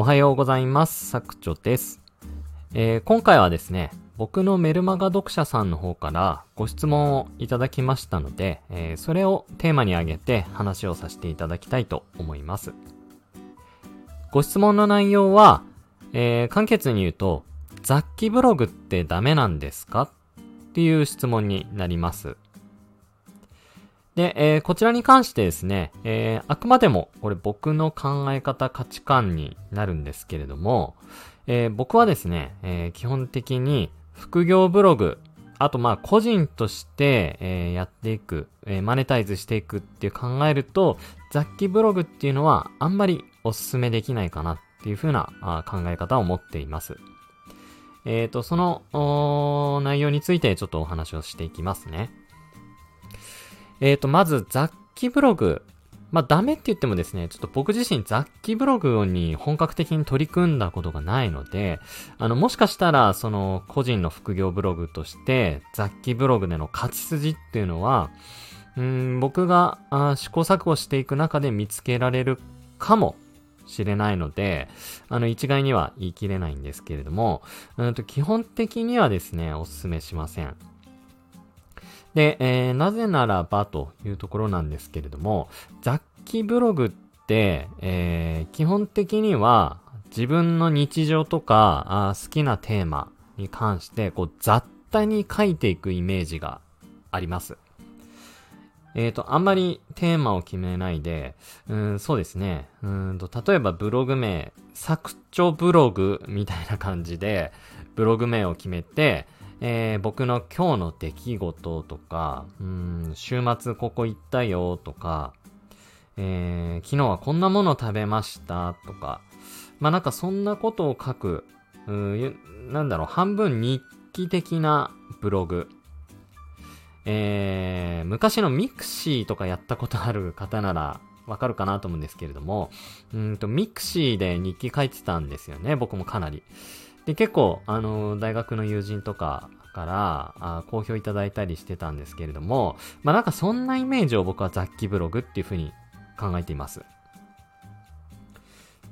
おはようございます。さくちょです、えー今回はですね、僕のメルマガ読者さんの方からご質問をいただきましたので、えーそれをテーマに挙げて話をさせていただきたいと思います。ご質問の内容は、えー簡潔に言うと、雑記ブログってダメなんですか？っていう質問になります。で、えーこちらに関してですね、えーあくまでもこれ僕の考え方価値観になるんですけれども、えー僕はですね、えー基本的に副業ブログ、あとまあ個人として、えーやっていく、えーマネタイズしていくっていう考えると、雑記ブログっていうのはあんまりお勧めできないかなっていう風なあ考え方を持っています。えっ、と、その内容についてちょっとお話をしていきますね。えっ、と、まず雑記ブログ。まあ、ダメって言ってもですね、ちょっと僕自身雑記ブログに本格的に取り組んだことがないので、あの、もしかしたら、その、個人の副業ブログとして、雑記ブログでの勝ち筋っていうのは、うん、僕があ試行錯誤していく中で見つけられるかもしれないので、あの、一概には言い切れないんですけれども、うんと、基本的にはですね、お勧めしません。で、えーなぜならばというところなんですけれども、雑記ブログって、えー基本的には自分の日常とか好きなテーマに関してこう雑多に書いていくイメージがあります。えっ、と、あんまりテーマを決めないで、うん、そうですね。うんと、例えばブログ名、作長ブログみたいな感じで、ブログ名を決めて、えー僕の今日の出来事とか、うん、週末ここ行ったよとか、えー昨日はこんなもの食べましたとか、まあなんかそんなことを書く、うーゆなんだろう、半分日記的なブログ。えー昔のミクシーとかやったことある方ならわかるかなと思うんですけれども、うんと、ミクシーで日記書いてたんですよね、僕もかなり。で、結構、あの、大学の友人とかから、あ好評いただいたりしてたんですけれども、まあなんかそんなイメージを僕は雑記ブログっていう風に考えています。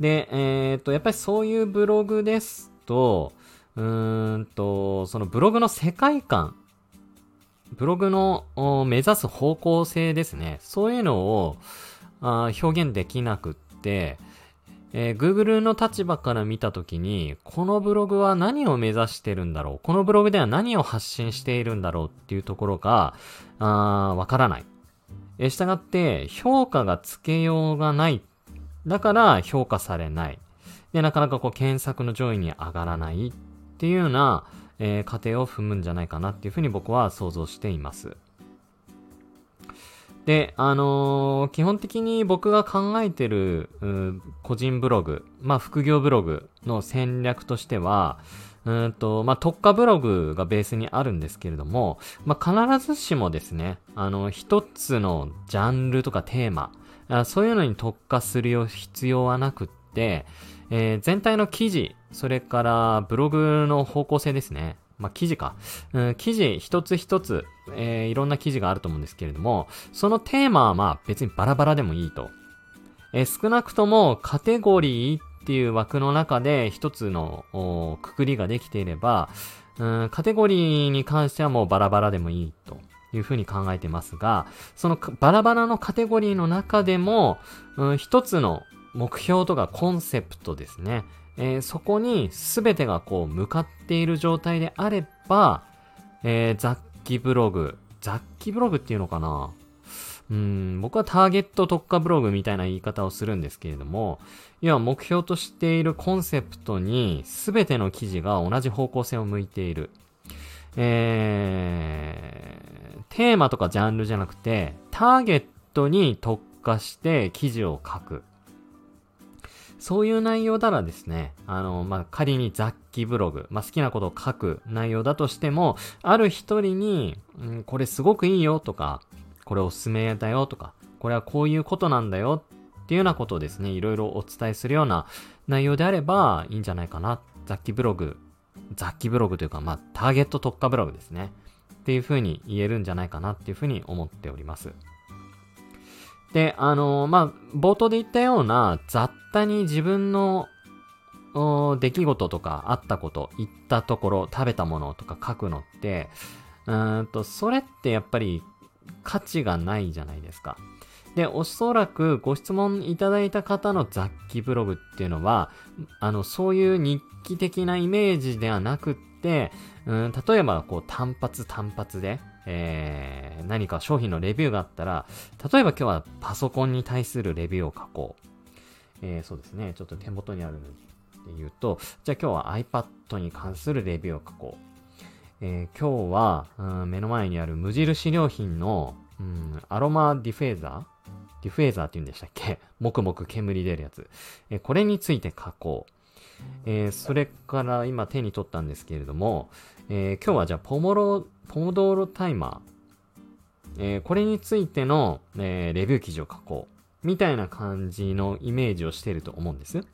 で、えっ、と、やっぱりそういうブログですと、うーんと、そのブログの世界観、ブログの目指す方向性ですね。そういうのをあ表現できなくって、えー Google の立場から見たときに、このブログは何を目指してるんだろう？このブログでは何を発信しているんだろうっていうところが、あーわからない。えー、従って、評価がつけようがない。だから評価されない。で、なかなかこう検索の上位に上がらないっていうような、えー過程を踏むんじゃないかなっていうふうに僕は想像しています。で、あのー基本的に僕が考えてる、個人ブログ、まあ、副業ブログの戦略としては、うんと、まあ、特化ブログがベースにあるんですけれども、まあ、必ずしもですね、あの、一つのジャンルとかテーマ、あそういうのに特化する必要はなくって、えー全体の記事、それからブログの方向性ですね。まあ、記事か。うん、記事一つ一つ、えーいろんな記事があると思うんですけれども、そのテーマはまあ別にバラバラでもいいと。えー少なくともカテゴリーっていう枠の中で一つのくくりができていれば、うん、カテゴリーに関してはもうバラバラでもいいというふうに考えてますが、そのバラバラのカテゴリーの中でも、うん、一つの目標とかコンセプトですね。えーそこに全てがこう向かっている状態であれば、えー雑記ブログ、雑記ブログっていうのかな？うん、僕はターゲット特化ブログみたいな言い方をするんですけれども、要は目標としているコンセプトに全ての記事が同じ方向性を向いている。えー、テーマとかジャンルじゃなくて、ターゲットに特化して記事を書く。そういう内容ならですね、あの、まあ、仮に雑記ブログ、まあ、好きなことを書く内容だとしても、ある一人に、うん、これすごくいいよとか、これおすすめだよとか、これはこういうことなんだよっていうようなことをですね、いろいろお伝えするような内容であればいいんじゃないかな。雑記ブログ、雑記ブログというか、まあ、ターゲット特化ブログですね。っていうふうに言えるんじゃないかなっていうふうに思っております。で、あのまあ、冒頭で言ったような雑多に自分の出来事とかあったこと、行ったところ、食べたものとか書くのって、うんと、それってやっぱり価値がないじゃないですか。で、おそらくご質問いただいた方の雑記ブログっていうのは、あの、そういう日記的なイメージではなくって、うん、例えば、こう、単発単発で、えー、何か商品のレビューがあったら、例えば今日はパソコンに対するレビューを書こう。えー、そうですね。ちょっと手元にあるので言うと、じゃあ今日は iPad に関するレビューを書こう。えー、今日は、うん、目の前にある無印良品の、うん、アロマディフェーザー？ディフェーザーって言うんでしたっけ？もくもく煙出るやつ。えー、これについて書こう。えー、それから今手に取ったんですけれども、えー、今日はじゃあポモロ、ポモドーロタイマー。えー、これについての、えレビュー記事を書こう。みたいな感じのイメージをしていると思うんです。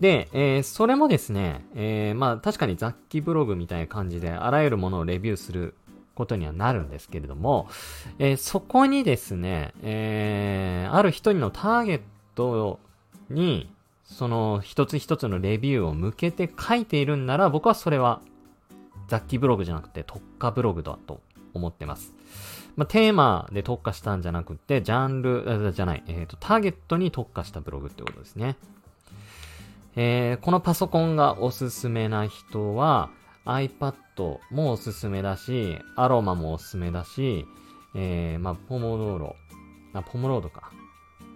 で、えー、それもですね、えー、まあ確かに雑記ブログみたいな感じであらゆるものをレビューすることにはなるんですけれども、えー、そこにですね、えー、ある一人のターゲットに、その一つ一つのレビューを向けて書いているんなら、僕はそれは雑記ブログじゃなくて特化ブログだと思ってます。まあ、テーマで特化したんじゃなくて、ジャンル、じゃない、えっ、ー、と、ターゲットに特化したブログってことですね。えー、このパソコンがおすすめな人は、iPad もおすすめだし、アロマもおすすめだし、えー、まあ、ポモドーロ、あ、ポモロードか。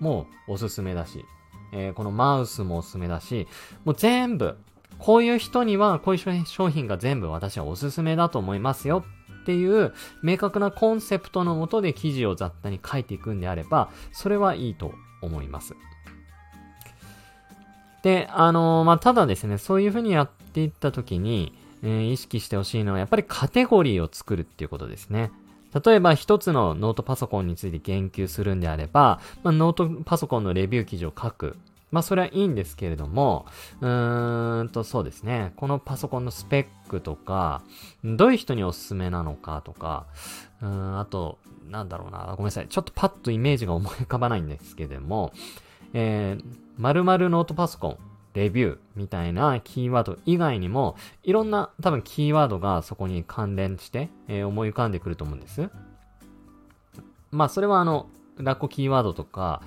もおすすめだし、えー、このマウスもおすすめだし、もう全部、こういう人には、こういう商品が全部私はおすすめだと思いますよっていう明確なコンセプトのもとで記事を雑多に書いていくんであれば、それはいいと思います。で、あのー、まあ、ただですね、そういうふうにやっていったときに、えー、意識してほしいのは、やっぱりカテゴリーを作るっていうことですね。例えば一つのノートパソコンについて言及するんであれば、まあ、ノートパソコンのレビュー記事を書く。まあそれはいいんですけれども、うーんとそうですね。このパソコンのスペックとか、どういう人におすすめなのかとか、うん、あと、なんだろうな。ごめんなさい。ちょっとパッとイメージが思い浮かばないんですけれども、えー、〇〇ノートパソコン、レビューみたいなキーワード以外にも、いろんな多分キーワードがそこに関連して、えー、思い浮かんでくると思うんです。まあ、それはあの、ラッコキーワードとか、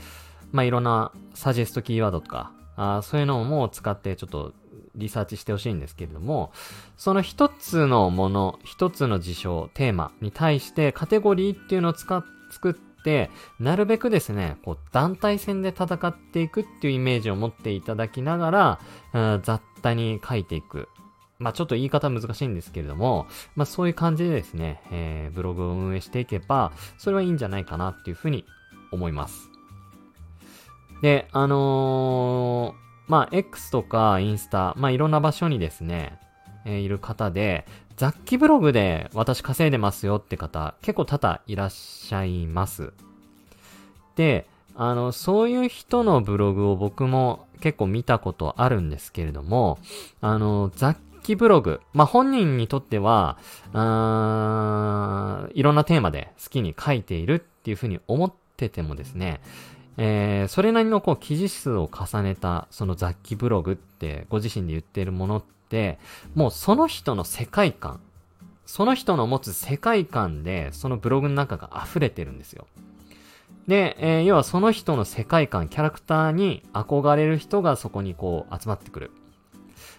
まあ、いろんなサジェストキーワードとか、あそういうのも使ってちょっとリサーチしてほしいんですけれども、その一つのもの、一つの事象、テーマに対してカテゴリーっていうのを使っ、作って、なるべくですね、こう、団体戦で戦っていくっていうイメージを持っていただきながら、雑多に書いていく。まあちょっと言い方難しいんですけれども、まあそういう感じでですね、えー、ブログを運営していけば、それはいいんじゃないかなっていうふうに思います。で、あのー、まあ X とかインスタ、まあいろんな場所にですね、えー、いる方で、雑記ブログで私稼いでますよって方、結構多々いらっしゃいます。で、あの、そういう人のブログを僕も結構見たことあるんですけれども、あの、雑記ブログ、まあ、本人にとっては、あいろんなテーマで好きに書いているっていうふうに思っててもですね、えー、それなりのこう記事数を重ねたその雑記ブログってご自身で言っているものって、もうその人の世界観、その人の持つ世界観で、そのブログの中が溢れてるんですよ。で、えー、要はその人の世界観、キャラクターに憧れる人がそこにこう集まってくる。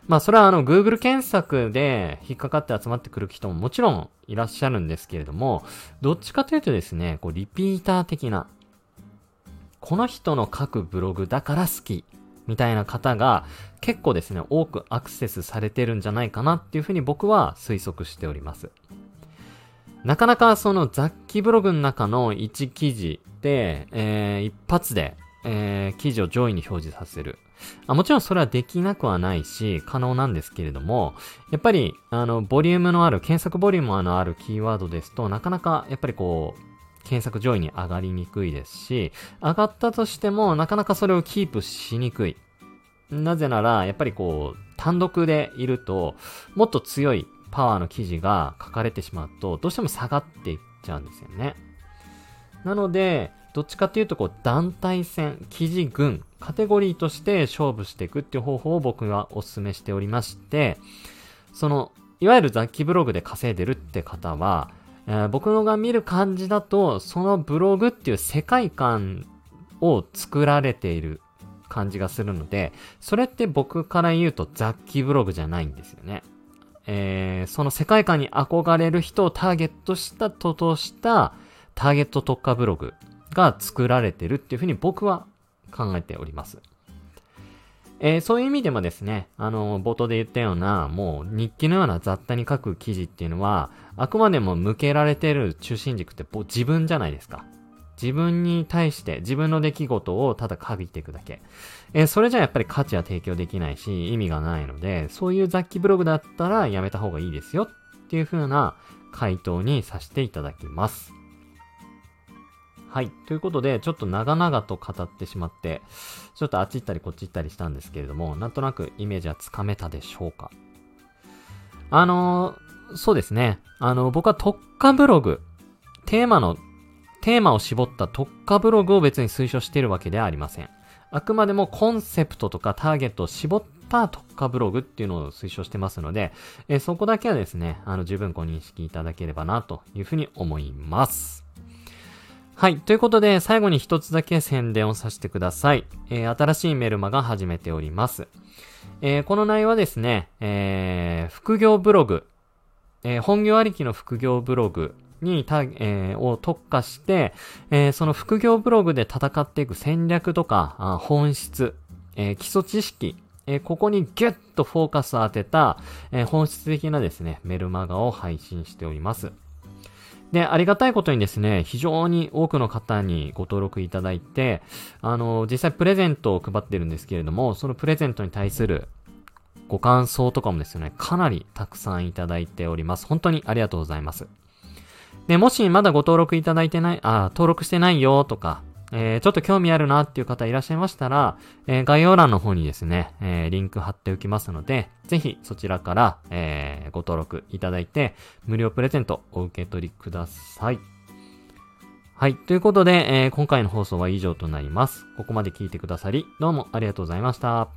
まあそれはあの Google 検索で引っかかって集まってくる人ももちろんいらっしゃるんですけれども、どっちかというとですね、こうリピーター的な、この人の書くブログだから好きみたいな方が結構ですね、多くアクセスされてるんじゃないかなっていうふうに僕は推測しております。なかなかその雑記ブログの中の1記事で、えー、一発で、えー、記事を上位に表示させる。あもちろんそれはできなくはないし、可能なんですけれども、やっぱり、あの、ボリュームのある、検索ボリュームのあるキーワードですと、なかなか、やっぱりこう、検索上位に上がりにくいですし、上がったとしてもなかなかそれをキープしにくい。なぜなら、やっぱりこう、単独でいると、もっと強いパワーの記事が書かれてしまうと、どうしても下がっていっちゃうんですよね。なので、どっちかっていうと、こう、団体戦、記事群、カテゴリーとして勝負していくっていう方法を僕がお勧めしておりまして、その、いわゆる雑記ブログで稼いでるって方は、えー、僕のが見る感じだと、そのブログっていう世界観を作られている感じがするので、それって僕から言うと雑記ブログじゃないんですよね。えー、その世界観に憧れる人をターゲットしたととしたターゲット特化ブログが作られてるっていうふうに僕は考えております。えー、そういう意味でもですね、あの、冒頭で言ったような、もう日記のような雑多に書く記事っていうのは、あくまでも向けられてる中心軸って自分じゃないですか。自分に対して自分の出来事をただ書いていくだけ。えー、それじゃやっぱり価値は提供できないし、意味がないので、そういう雑記ブログだったらやめた方がいいですよっていう風な回答にさせていただきます。はい。ということで、ちょっと長々と語ってしまって、ちょっとあっち行ったりこっち行ったりしたんですけれども、なんとなくイメージはつかめたでしょうか。あのー、そうですね。あの、僕は特化ブログ、テーマの、テーマを絞った特化ブログを別に推奨しているわけではありません。あくまでもコンセプトとかターゲットを絞った特化ブログっていうのを推奨してますので、え、そこだけはですね、あの、十分ご認識いただければなというふうに思います。はい。ということで、最後に一つだけ宣伝をさせてください。えー、新しいメルマが始めております。えー、この内容はですね、えー、副業ブログ、え、本業ありきの副業ブログにた、え、を特化して、え、その副業ブログで戦っていく戦略とか、あ本質、え、基礎知識、え、ここにギュッとフォーカスを当てた、え、本質的なですね、メルマガを配信しております。で、ありがたいことにですね、非常に多くの方にご登録いただいて、あの、実際プレゼントを配ってるんですけれども、そのプレゼントに対するご感想とかもですね、かなりたくさんいただいております。本当にありがとうございます。で、もしまだご登録いただいてない、あ、登録してないよとか、えー、ちょっと興味あるなっていう方いらっしゃいましたら、えー、概要欄の方にですね、えー、リンク貼っておきますので、ぜひそちらから、えー、ご登録いただいて、無料プレゼントお受け取りください。はい。ということで、えー、今回の放送は以上となります。ここまで聞いてくださり、どうもありがとうございました。